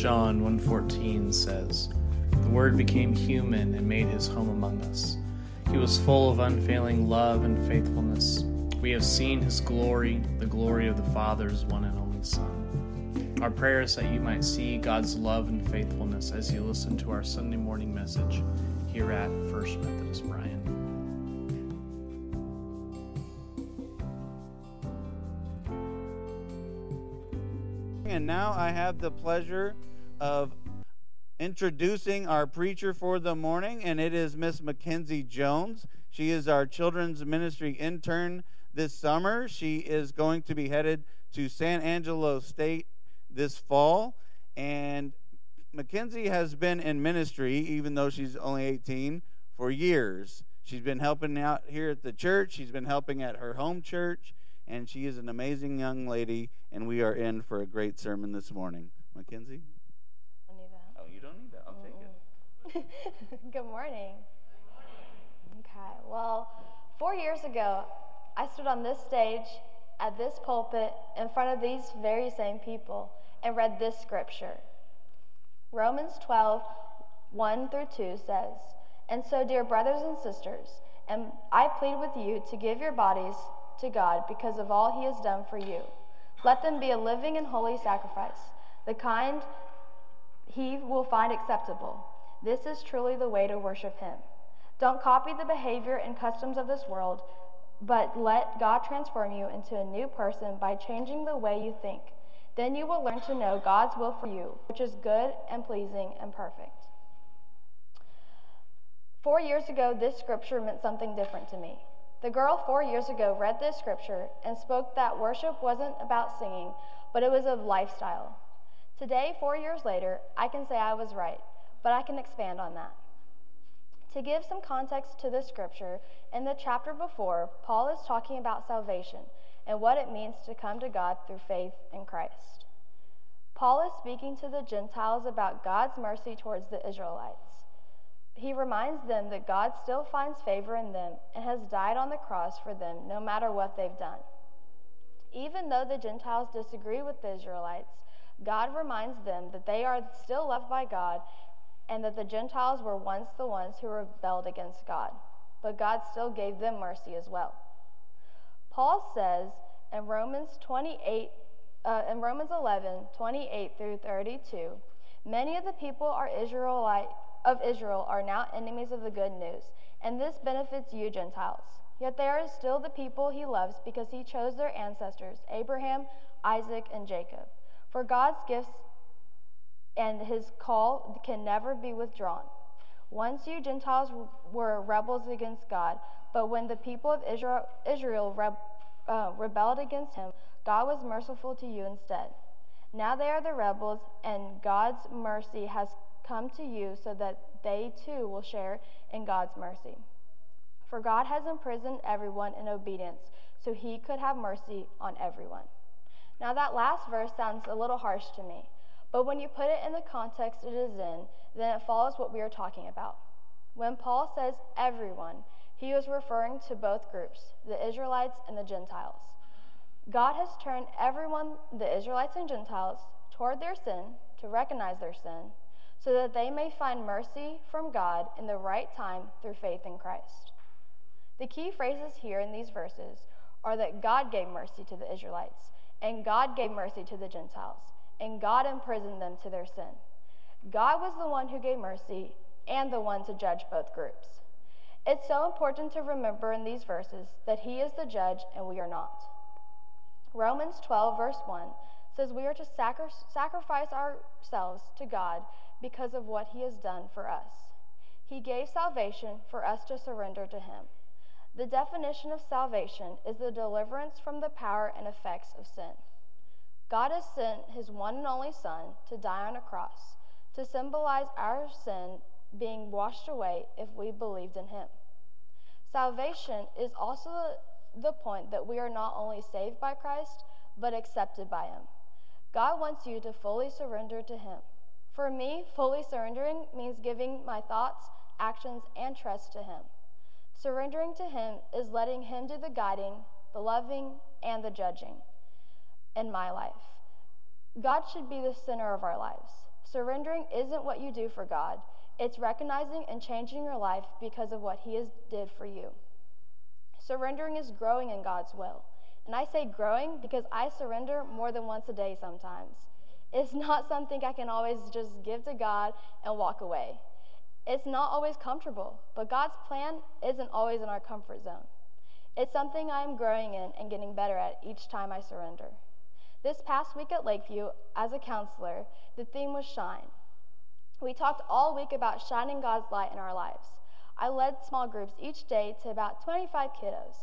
John 1:14 says, "The word became human and made his home among us. He was full of unfailing love and faithfulness. We have seen his glory, the glory of the Father's one and only Son." Our prayer is that you might see God's love and faithfulness as you listen to our Sunday morning message here at First Methodist And now I have the pleasure of introducing our preacher for the morning, and it is Miss McKenzie Jones. She is our children's ministry intern this summer. She is going to be headed to San Angelo State this fall. And McKenzie has been in ministry, even though she's only 18, for years. She's been helping out here at the church, she's been helping at her home church, and she is an amazing young lady. And we are in for a great sermon this morning. McKenzie? I don't need that. Oh, you don't need that. I'll take it. Mm. Good morning. Okay, well, four years ago, I stood on this stage at this pulpit in front of these very same people and read this scripture. Romans 12, 1 through 2 says, And so, dear brothers and sisters, and I plead with you to give your bodies to God because of all he has done for you. Let them be a living and holy sacrifice, the kind he will find acceptable. This is truly the way to worship him. Don't copy the behavior and customs of this world, but let God transform you into a new person by changing the way you think. Then you will learn to know God's will for you, which is good and pleasing and perfect. Four years ago, this scripture meant something different to me. The girl four years ago read this scripture and spoke that worship wasn't about singing, but it was a lifestyle. Today, four years later, I can say I was right, but I can expand on that. To give some context to this scripture, in the chapter before, Paul is talking about salvation and what it means to come to God through faith in Christ. Paul is speaking to the Gentiles about God's mercy towards the Israelites. He reminds them that God still finds favor in them and has died on the cross for them no matter what they've done. Even though the Gentiles disagree with the Israelites, God reminds them that they are still loved by God and that the Gentiles were once the ones who rebelled against God, but God still gave them mercy as well. Paul says in Romans 28 uh, in Romans 11, 28 through 32, many of the people are Israelite of Israel are now enemies of the good news, and this benefits you Gentiles. Yet they are still the people he loves because he chose their ancestors, Abraham, Isaac, and Jacob. For God's gifts and his call can never be withdrawn. Once you Gentiles were rebels against God, but when the people of Israel, Israel uh, rebelled against him, God was merciful to you instead. Now they are the rebels, and God's mercy has come to you so that they too will share in God's mercy. For God has imprisoned everyone in obedience, so he could have mercy on everyone. Now, that last verse sounds a little harsh to me, but when you put it in the context it is in, then it follows what we are talking about. When Paul says everyone, he was referring to both groups, the Israelites and the Gentiles. God has turned everyone, the Israelites and Gentiles, toward their sin to recognize their sin so that they may find mercy from God in the right time through faith in Christ. The key phrases here in these verses are that God gave mercy to the Israelites, and God gave mercy to the Gentiles, and God imprisoned them to their sin. God was the one who gave mercy and the one to judge both groups. It's so important to remember in these verses that He is the judge and we are not. Romans 12, verse 1 says we are to sacri- sacrifice ourselves to God because of what he has done for us. He gave salvation for us to surrender to him. The definition of salvation is the deliverance from the power and effects of sin. God has sent his one and only Son to die on a cross to symbolize our sin being washed away if we believed in him. Salvation is also the point that we are not only saved by Christ, but accepted by him. God wants you to fully surrender to him. For me, fully surrendering means giving my thoughts, actions, and trust to Him. Surrendering to Him is letting Him do the guiding, the loving, and the judging in my life. God should be the center of our lives. Surrendering isn't what you do for God, it's recognizing and changing your life because of what He has did for you. Surrendering is growing in God's will. And I say growing because I surrender more than once a day sometimes. It's not something I can always just give to God and walk away. It's not always comfortable, but God's plan isn't always in our comfort zone. It's something I am growing in and getting better at each time I surrender. This past week at Lakeview, as a counselor, the theme was shine. We talked all week about shining God's light in our lives. I led small groups each day to about 25 kiddos.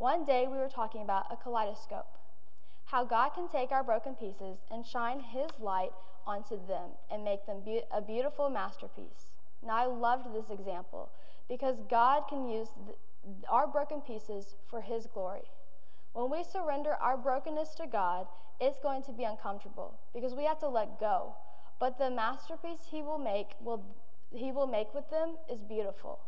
One day we were talking about a kaleidoscope, how God can take our broken pieces and shine His light onto them and make them be- a beautiful masterpiece. Now, I loved this example because God can use th- our broken pieces for His glory. When we surrender our brokenness to God, it's going to be uncomfortable because we have to let go. But the masterpiece He will make will He will make with them is beautiful.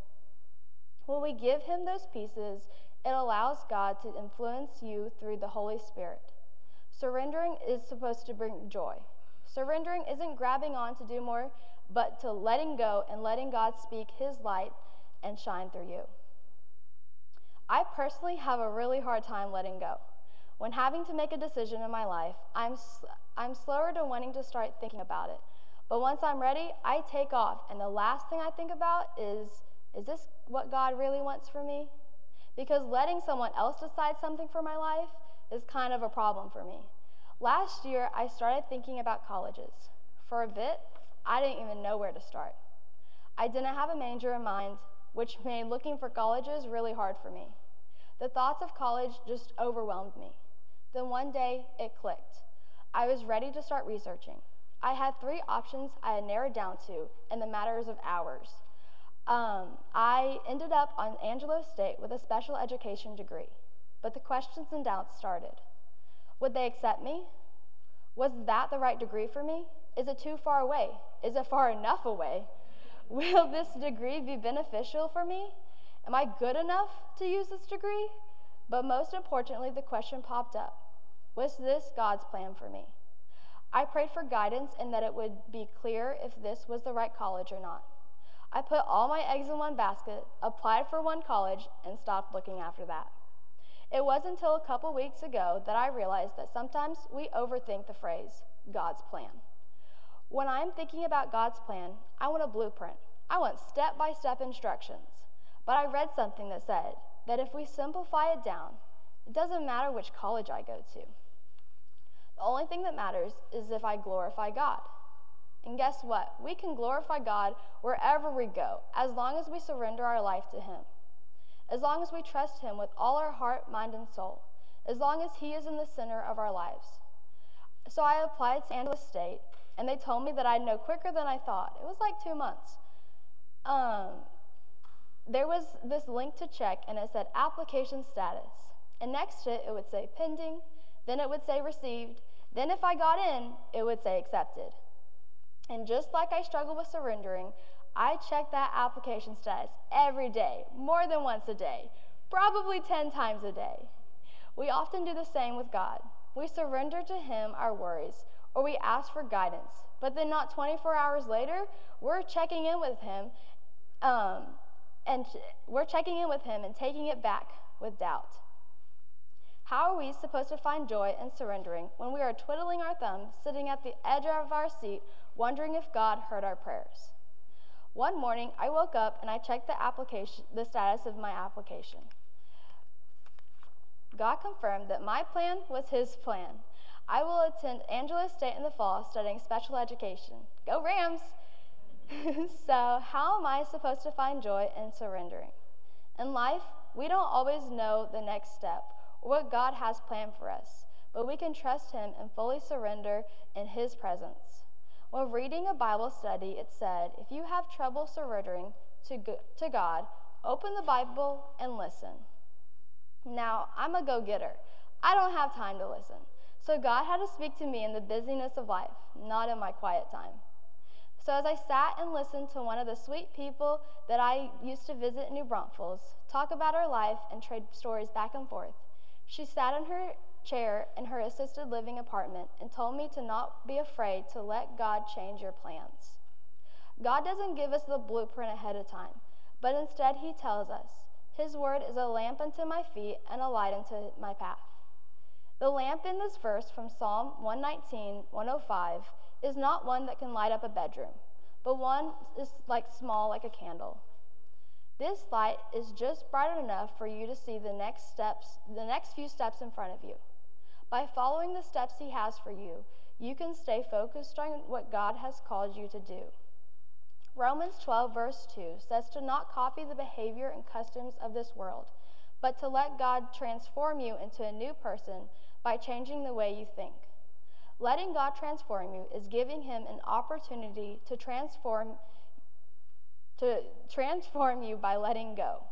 When we give Him those pieces, it allows God to influence you through the Holy Spirit. Surrendering is supposed to bring joy. Surrendering isn't grabbing on to do more, but to letting go and letting God speak His light and shine through you. I personally have a really hard time letting go. When having to make a decision in my life, I'm, I'm slower to wanting to start thinking about it. But once I'm ready, I take off, and the last thing I think about is is this what God really wants for me? Because letting someone else decide something for my life is kind of a problem for me. Last year, I started thinking about colleges. For a bit, I didn't even know where to start. I didn't have a major in mind, which made looking for colleges really hard for me. The thoughts of college just overwhelmed me. Then one day, it clicked. I was ready to start researching. I had three options I had narrowed down to in the matters of hours. Um, I ended up on Angelo State with a special education degree, but the questions and doubts started. Would they accept me? Was that the right degree for me? Is it too far away? Is it far enough away? Will this degree be beneficial for me? Am I good enough to use this degree? But most importantly, the question popped up Was this God's plan for me? I prayed for guidance and that it would be clear if this was the right college or not. I put all my eggs in one basket, applied for one college, and stopped looking after that. It wasn't until a couple weeks ago that I realized that sometimes we overthink the phrase, God's plan. When I'm thinking about God's plan, I want a blueprint. I want step by step instructions. But I read something that said that if we simplify it down, it doesn't matter which college I go to. The only thing that matters is if I glorify God. And guess what? We can glorify God wherever we go, as long as we surrender our life to Him, as long as we trust Him with all our heart, mind, and soul, as long as He is in the center of our lives. So I applied to Angelo State, and they told me that I'd know quicker than I thought. It was like two months. Um, there was this link to check, and it said application status. And next to it, it would say pending, then it would say received, then if I got in, it would say accepted. And just like I struggle with surrendering, I check that application status every day, more than once a day, probably 10 times a day. We often do the same with God. We surrender to Him our worries, or we ask for guidance, but then not 24 hours later, we're checking in with Him, um, and we're checking in with Him and taking it back with doubt. How are we supposed to find joy in surrendering when we are twiddling our thumbs, sitting at the edge of our seat, wondering if God heard our prayers. One morning, I woke up and I checked the application, the status of my application. God confirmed that my plan was His plan. I will attend Angelo State in the fall studying special education. Go Rams! so, how am I supposed to find joy in surrendering? In life, we don't always know the next step what God has planned for us, but we can trust Him and fully surrender in His presence. While reading a Bible study, it said, if you have trouble surrendering to, to God, open the Bible and listen. Now, I'm a go getter. I don't have time to listen. So God had to speak to me in the busyness of life, not in my quiet time. So as I sat and listened to one of the sweet people that I used to visit in New Braunfels talk about her life and trade stories back and forth, she sat in her chair in her assisted living apartment and told me to not be afraid to let God change your plans. God doesn't give us the blueprint ahead of time, but instead, He tells us, His word is a lamp unto my feet and a light unto my path. The lamp in this verse from Psalm 119, 105 is not one that can light up a bedroom, but one is like small like a candle. This light is just bright enough for you to see the next steps, the next few steps in front of you. By following the steps he has for you, you can stay focused on what God has called you to do. Romans 12, verse 2 says to not copy the behavior and customs of this world, but to let God transform you into a new person by changing the way you think. Letting God transform you is giving him an opportunity to transform to transform you by letting go.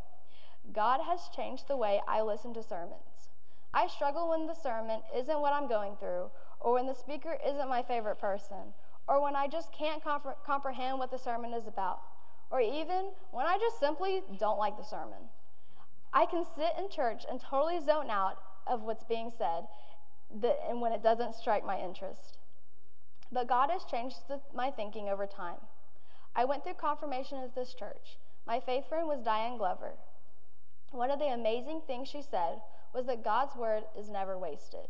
God has changed the way I listen to sermons. I struggle when the sermon isn't what I'm going through, or when the speaker isn't my favorite person, or when I just can't compre- comprehend what the sermon is about, or even when I just simply don't like the sermon. I can sit in church and totally zone out of what's being said and when it doesn't strike my interest. But God has changed the, my thinking over time. I went through confirmation at this church. My faith friend was Diane Glover. One of the amazing things she said was that God's word is never wasted.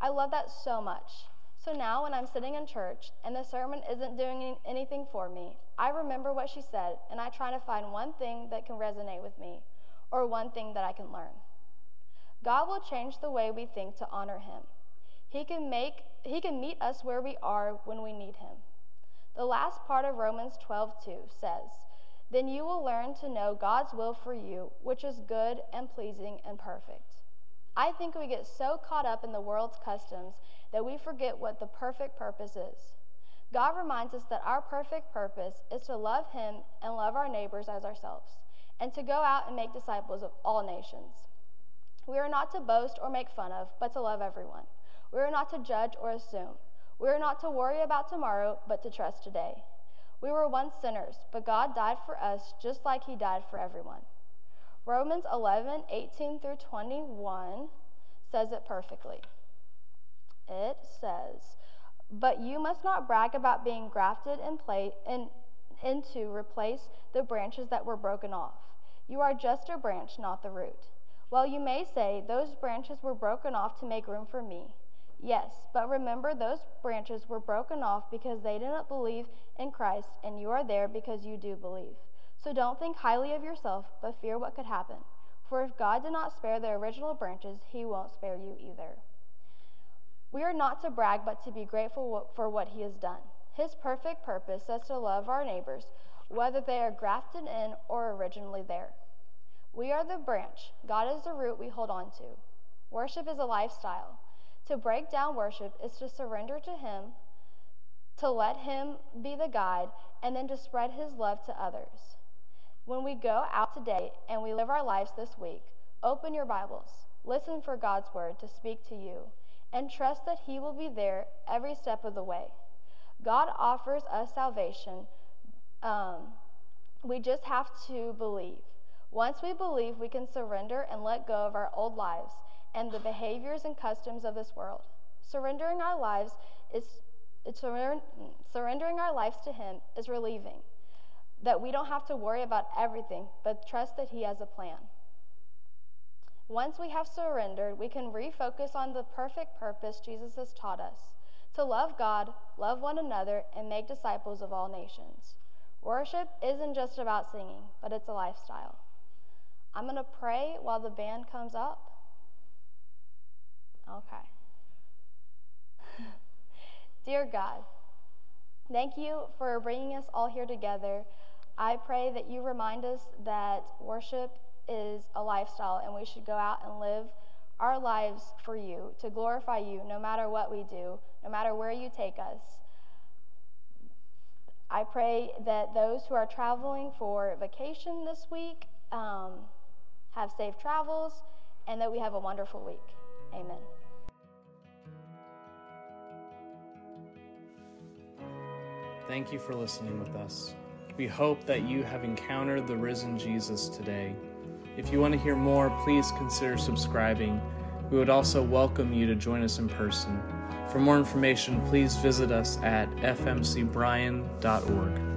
I love that so much. So now, when I'm sitting in church and the sermon isn't doing anything for me, I remember what she said and I try to find one thing that can resonate with me or one thing that I can learn. God will change the way we think to honor him. He can make he can meet us where we are when we need him. The last part of Romans 12:2 says, "Then you will learn to know God's will for you, which is good and pleasing and perfect." I think we get so caught up in the world's customs that we forget what the perfect purpose is. God reminds us that our perfect purpose is to love him and love our neighbors as ourselves, and to go out and make disciples of all nations. We are not to boast or make fun of, but to love everyone. We are not to judge or assume. We are not to worry about tomorrow, but to trust today. We were once sinners, but God died for us just like he died for everyone. Romans 11, 18 through 21 says it perfectly. It says, But you must not brag about being grafted in play, in, into replace the branches that were broken off. You are just a branch, not the root. Well, you may say, Those branches were broken off to make room for me. Yes, but remember, those branches were broken off because they didn't believe in Christ, and you are there because you do believe. So don't think highly of yourself, but fear what could happen. For if God did not spare the original branches, he won't spare you either. We are not to brag, but to be grateful for what he has done. His perfect purpose is to love our neighbors, whether they are grafted in or originally there. We are the branch, God is the root we hold on to. Worship is a lifestyle. To break down worship is to surrender to Him, to let Him be the guide, and then to spread His love to others. When we go out today and we live our lives this week, open your Bibles, listen for God's word to speak to you, and trust that He will be there every step of the way. God offers us salvation. Um, we just have to believe. Once we believe, we can surrender and let go of our old lives and the behaviors and customs of this world. Surrendering our lives is surrendering our lives to him is relieving that we don't have to worry about everything but trust that he has a plan. Once we have surrendered we can refocus on the perfect purpose jesus has taught us to love god love one another and make disciples of all nations. Worship isn't just about singing but it's a lifestyle. I'm going to pray while the band comes up Okay. Dear God, thank you for bringing us all here together. I pray that you remind us that worship is a lifestyle and we should go out and live our lives for you, to glorify you no matter what we do, no matter where you take us. I pray that those who are traveling for vacation this week um, have safe travels and that we have a wonderful week. Amen. Thank you for listening with us. We hope that you have encountered the risen Jesus today. If you want to hear more, please consider subscribing We would also welcome you to join us in person. For more information, please visit us at fmcbryan.org.